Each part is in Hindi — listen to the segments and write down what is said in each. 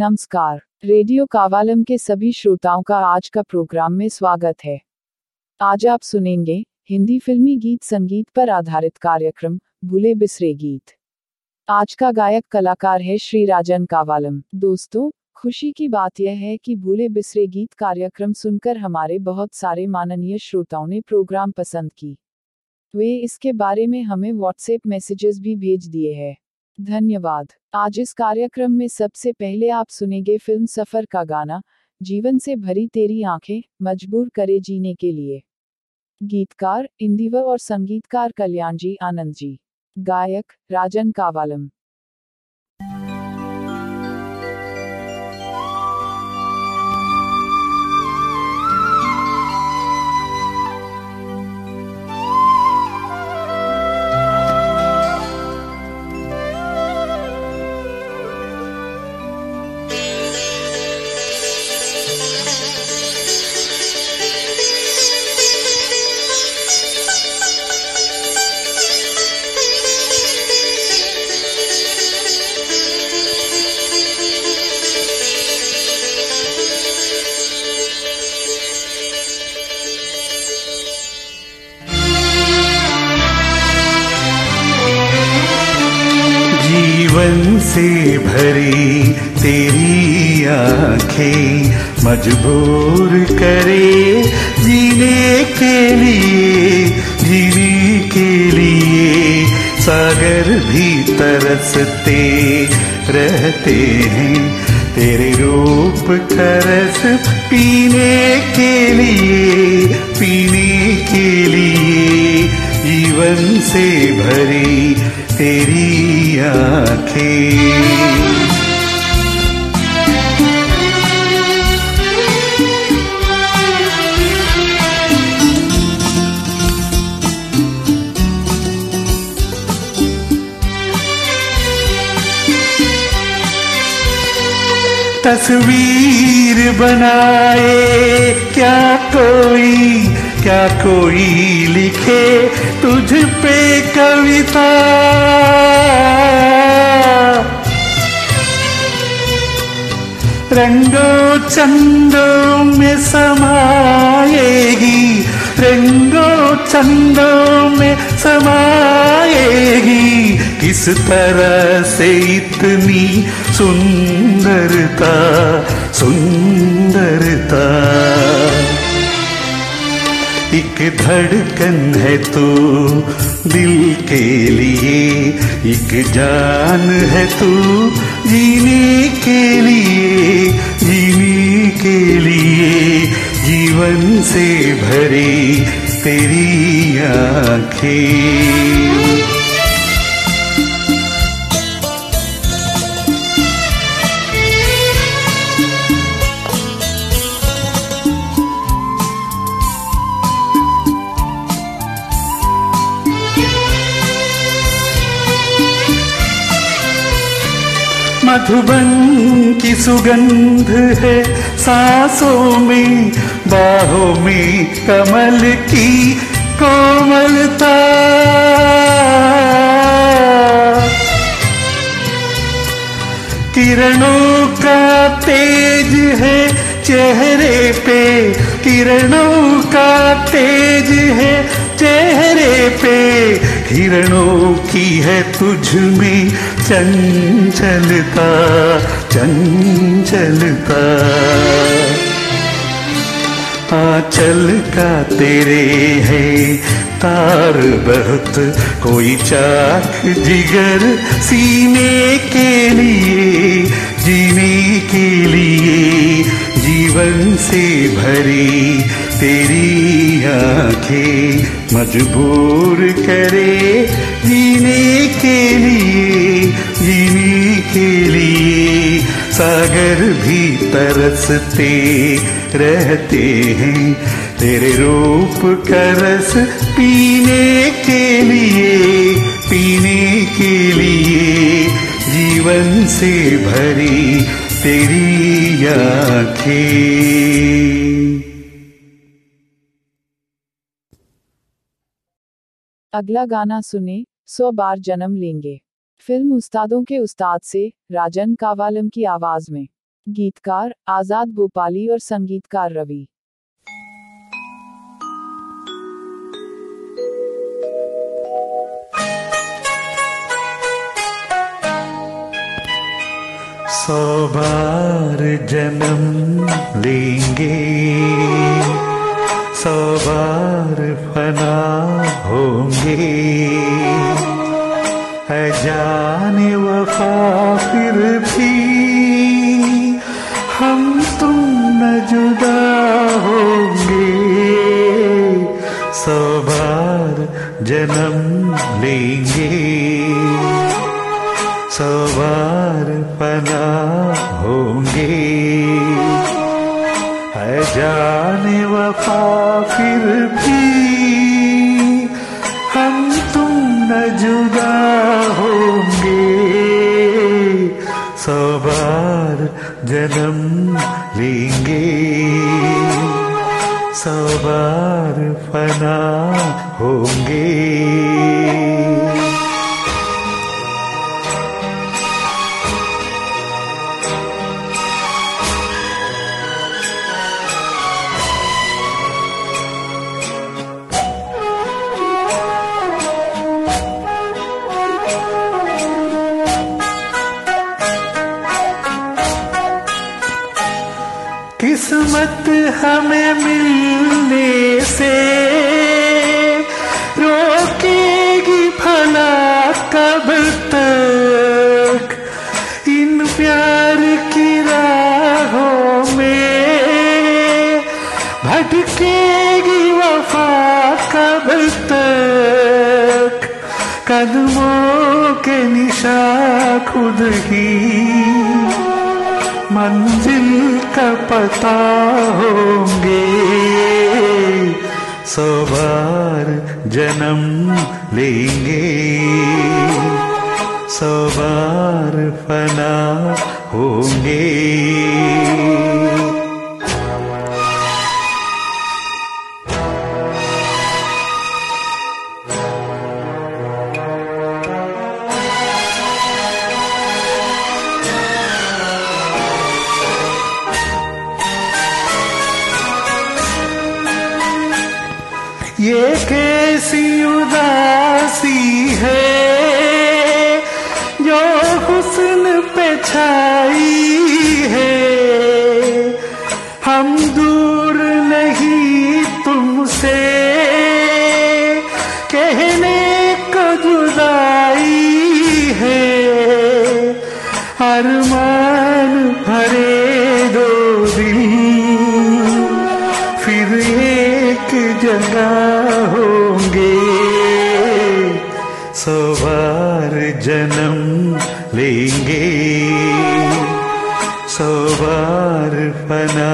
नमस्कार। रेडियो कावालम के सभी श्रोताओं का आज का प्रोग्राम में स्वागत है। आज आप सुनेंगे हिंदी फिल्मी गीत संगीत पर आधारित कार्यक्रम, भूले बिसरे गीत। आज का गायक कलाकार है श्री राजन कावालम। दोस्तों, खुशी की बात यह है कि भूले बिसरे गीत कार्यक्रम सुनकर हमारे बहुत सारे माननीय श्रोताओं ने प्रोग्राम पसंद की। वे इसके बारे में हमें व्हाट्सएप मैसेजेस भी भेज दिए हैं। धन्यवाद। आज इस कार्यक्रम में सबसे पहले आप सुनेंगे फ़िल्म सफ़र का गाना, जीवन से भरी तेरी आँखें, मजबूर करे जीने के लिए। गीतकार इंदिवर और संगीतकार कल्याण जी, आनंद जी। गायक, राजन कावालम। मजबूर करे जीने के लिए, जीने के लिए। सागर भी तरसते रहते हैं, तेरे रूप का रस पीने के लिए, पीने के लिए। जीवन से भरी तेरी आँखें। तस्वीर बनाए। क्या कोई क्या कोई लिखे तुझ पे कविता? रंगों चंदों में समाएगी, रंगों चंदों में समाएगी। किस तरह से इतनी सुंदरता सुंदरता। एक धड़कन है तू दिल के लिए, एक जान है तू जीने के लिए, जीने के लिए। जीवन से भरी तेरी आँखें। मधुबन की सुगंध है। सांसों में, बाहों में कमल की कोमलता। किरणों का तेज है चेहरे पे। किरणों का तेज है चेहरे पे। किरणों की है तुझ में चंचलता चंचलता। आंचल का तेरे है, तार बहुत, कोई चाक जिगर सीने के लिए, जीने के लिए। जीवन से भरी तेरी आँखें मजबूर करे जीने के लिए, जीने के लिए। सागर भी तरसते रहते हैं, तेरे रूप का रस पीने के लिए, पीने के लिए। जीवन से भरी तेरी आँखें। अगला गाना सुने, सौ बार जन्म लेंगे। फ़िल्म उस्तादों के उस्ताद से, राजन कावालम की आवाज़ में। गीतकार आज़ाद भोपाली और संगीतकार रवि। सौ बार जन्म लेंगे। सौ बार फना होंगे। है जन्म लेंगे। सवार फना होंगे। हमें मिलने से रोकेगी भला कब तक? इन प्यार की राहों में भटकेगी वफा कब तक? कदमों के निशा खुद ही मंजिल का पता होंगे। सौ बार जन्म लेंगे। सोबार फना होंगे। ये कैसी उदासी है जो हुस्न पे छाई है। हम दूर सौ बार जन्म लेंगे सौ बार फना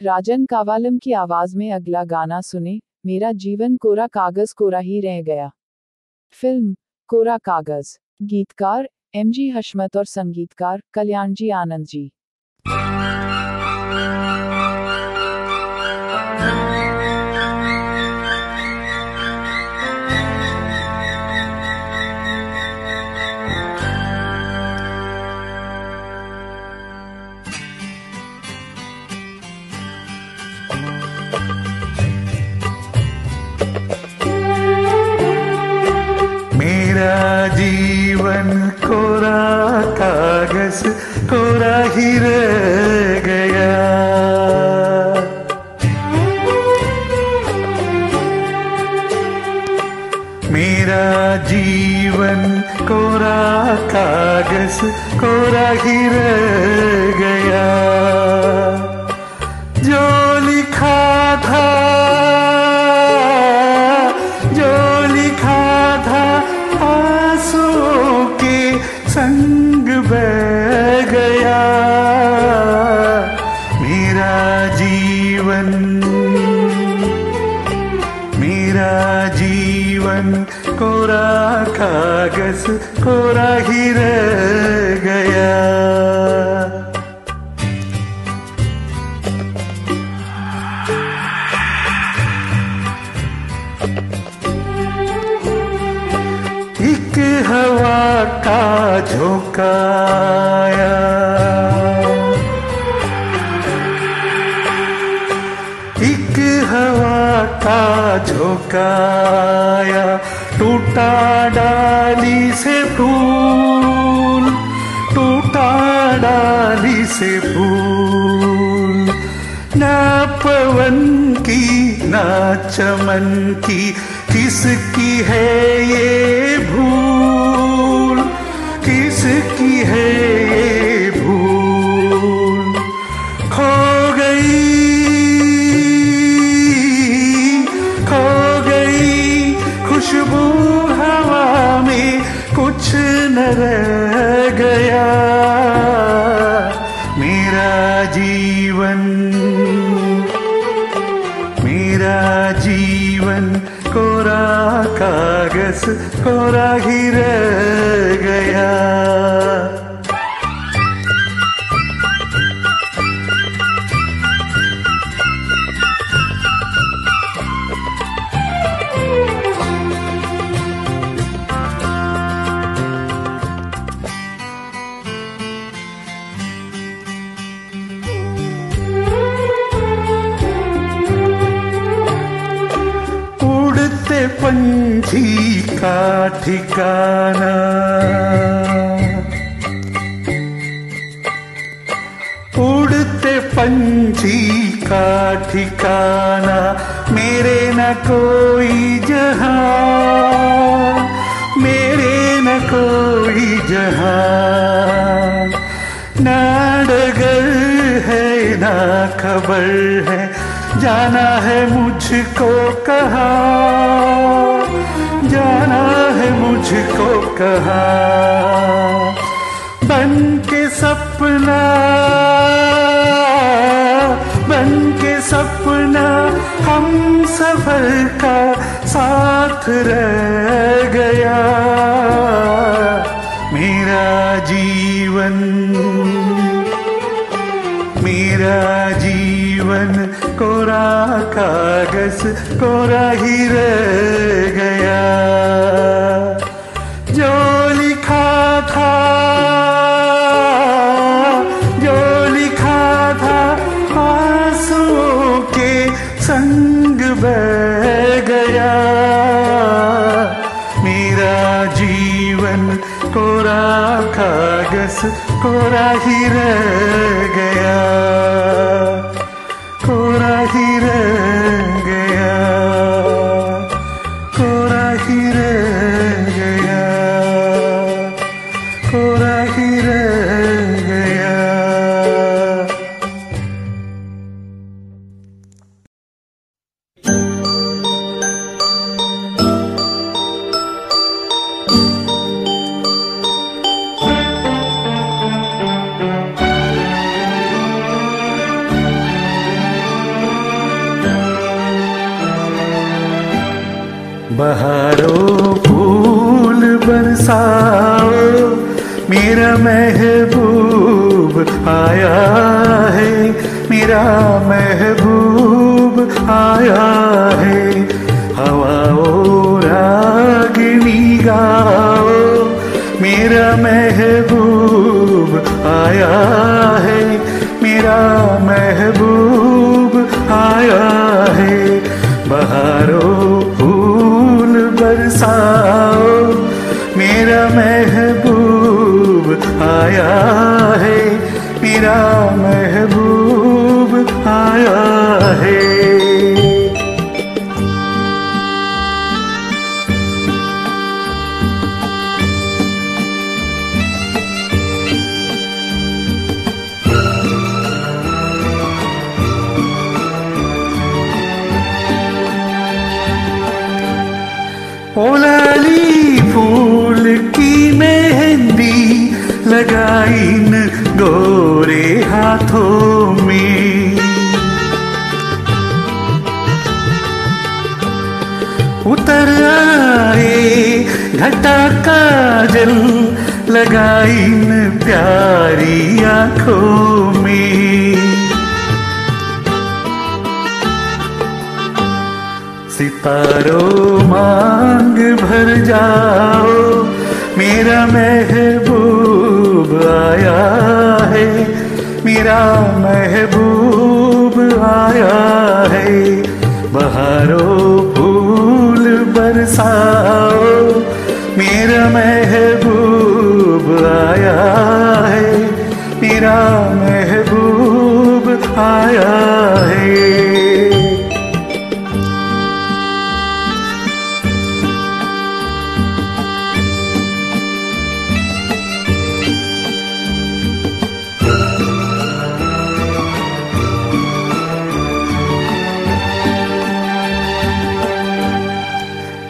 राजन कावालम की आवाज़ में अगला गाना सुने, मेरा जीवन कोरा कागज़ कोरा ही रह गया। फ़िल्म, कोरा कागज़, गीतकार एम जी हशमत और संगीतकार, कल्याण जी आनंद जी। कागज़ कोरा ही रह गया। मेरा जीवन कोरा कागज़ कोरा ही रह झोंकाया, टूटा डाली से फूल, टूटा डाली से फूल। ना पवन की, ना चमन की, किसकी है ये रह गया। मेरा जीवन मेरा जीवन कोरा कागज़ कोरा ही रह पंछी का ठिकाना। उड़ते पंछी का ठिकाना, मेरे न कोई जहाँ मेरे न कोई जहाँ ना डगर है, ना खबर है जाना है मुझको कहा? जाना है मुझको कहा? बन के सपना, बन के सपना हम सफ़र का साथ रह कागज़ कोरा ही रह गया। जो लिखा था, जो लिखा था, आंसुओं के संग बह गया। मेरा जीवन कोरा कागज़ कोरा ही रह गया। मेरा महबूब आया है, मेरा महबूब आया है। हवाओ रागिनी गाओ मेरा महबूब आया है, मेरा महबूब आया है। बहारों, फूल बरसाओ आया है मेरा महबूब आया है। ओलाली फूल की मेहंदी लगाइन गोरे हाथों में। उतर आए घटा का जल लगाइन प्यारी आँखों में। सितारों मांग भर जाओ, मेरा मैं मेरा महबूब आया है बहारों फूल बरसाओ। मेरा महबूब आया है मेरा महबूब आया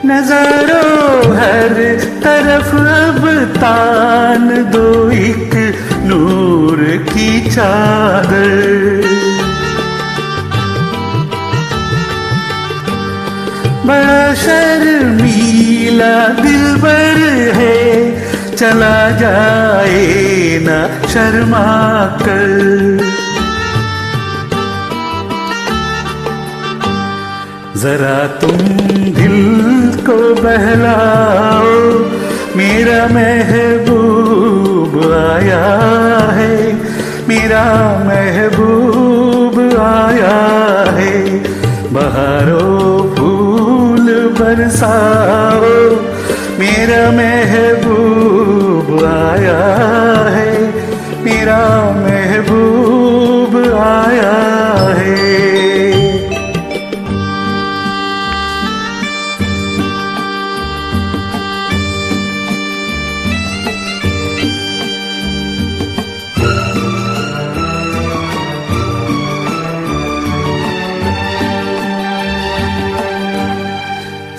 नजारो हर तरफ़ अब तान दो एक नूर की चादर। बड़ा शर्मीला दिलबर है, चला जाए ना शर्मा कर। जरा तुम दिल को बहलाओ। मेरा महबूब आया है। मेरा महबूब आया है। बहारों फूल बरसाओ। मेरा महबूब आया है। मेरा महबूब आया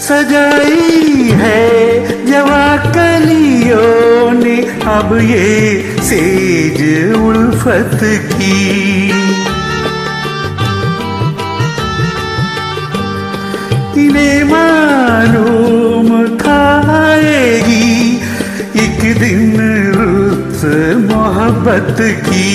सजाई है जवा कलियों ने अब ये सेज उल्फत की। इन्हें मालूम खाएगी एक दिन रुत मोहब्बत की।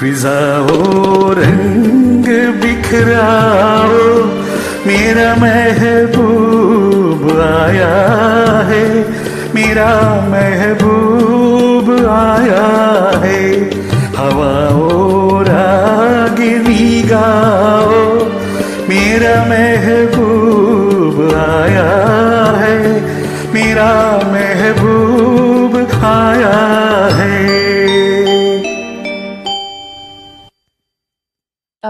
फिजाओ रंग बिखराओ, मेरा महबूब आया है, मेरा महबूब आया है। हवाओ रागिनी गाओ मेरा महबूब आया है, मेरा महबूब आया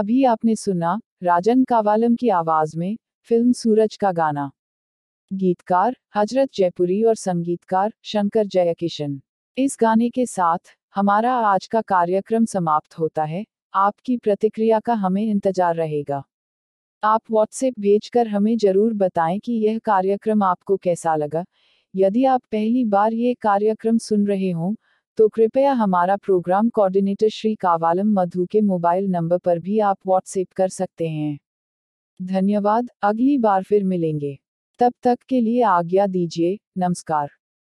अभी आपने सुना, राजन कावालम की आवाज़ में, फ़िल्म सूरज का गाना। गीतकार, हज़रत जयपुरी और संगीतकार, शंकर जयकिशन। इस गाने के साथ, हमारा आज का कार्यक्रम समाप्त होता है, आपकी प्रतिक्रिया का हमें इंतज़ार रहेगा। आप व्हाट्सएप भेजकर हमें ज़रूर बताएँ कि यह कार्यक्रम आपको कैसा लगा। यदि आप पहली बार ये कार्यक्रम सुन रहे हों तो कृपया हमारा प्रोग्राम कोऑर्डिनेटर श्री कावालम मधु के मोबाइल नंबर पर भी आप व्हाट्सएप कर सकते हैं। धन्यवाद, अगली बार फिर मिलेंगे। तब तक के लिए आज्ञा दीजिए, नमस्कार।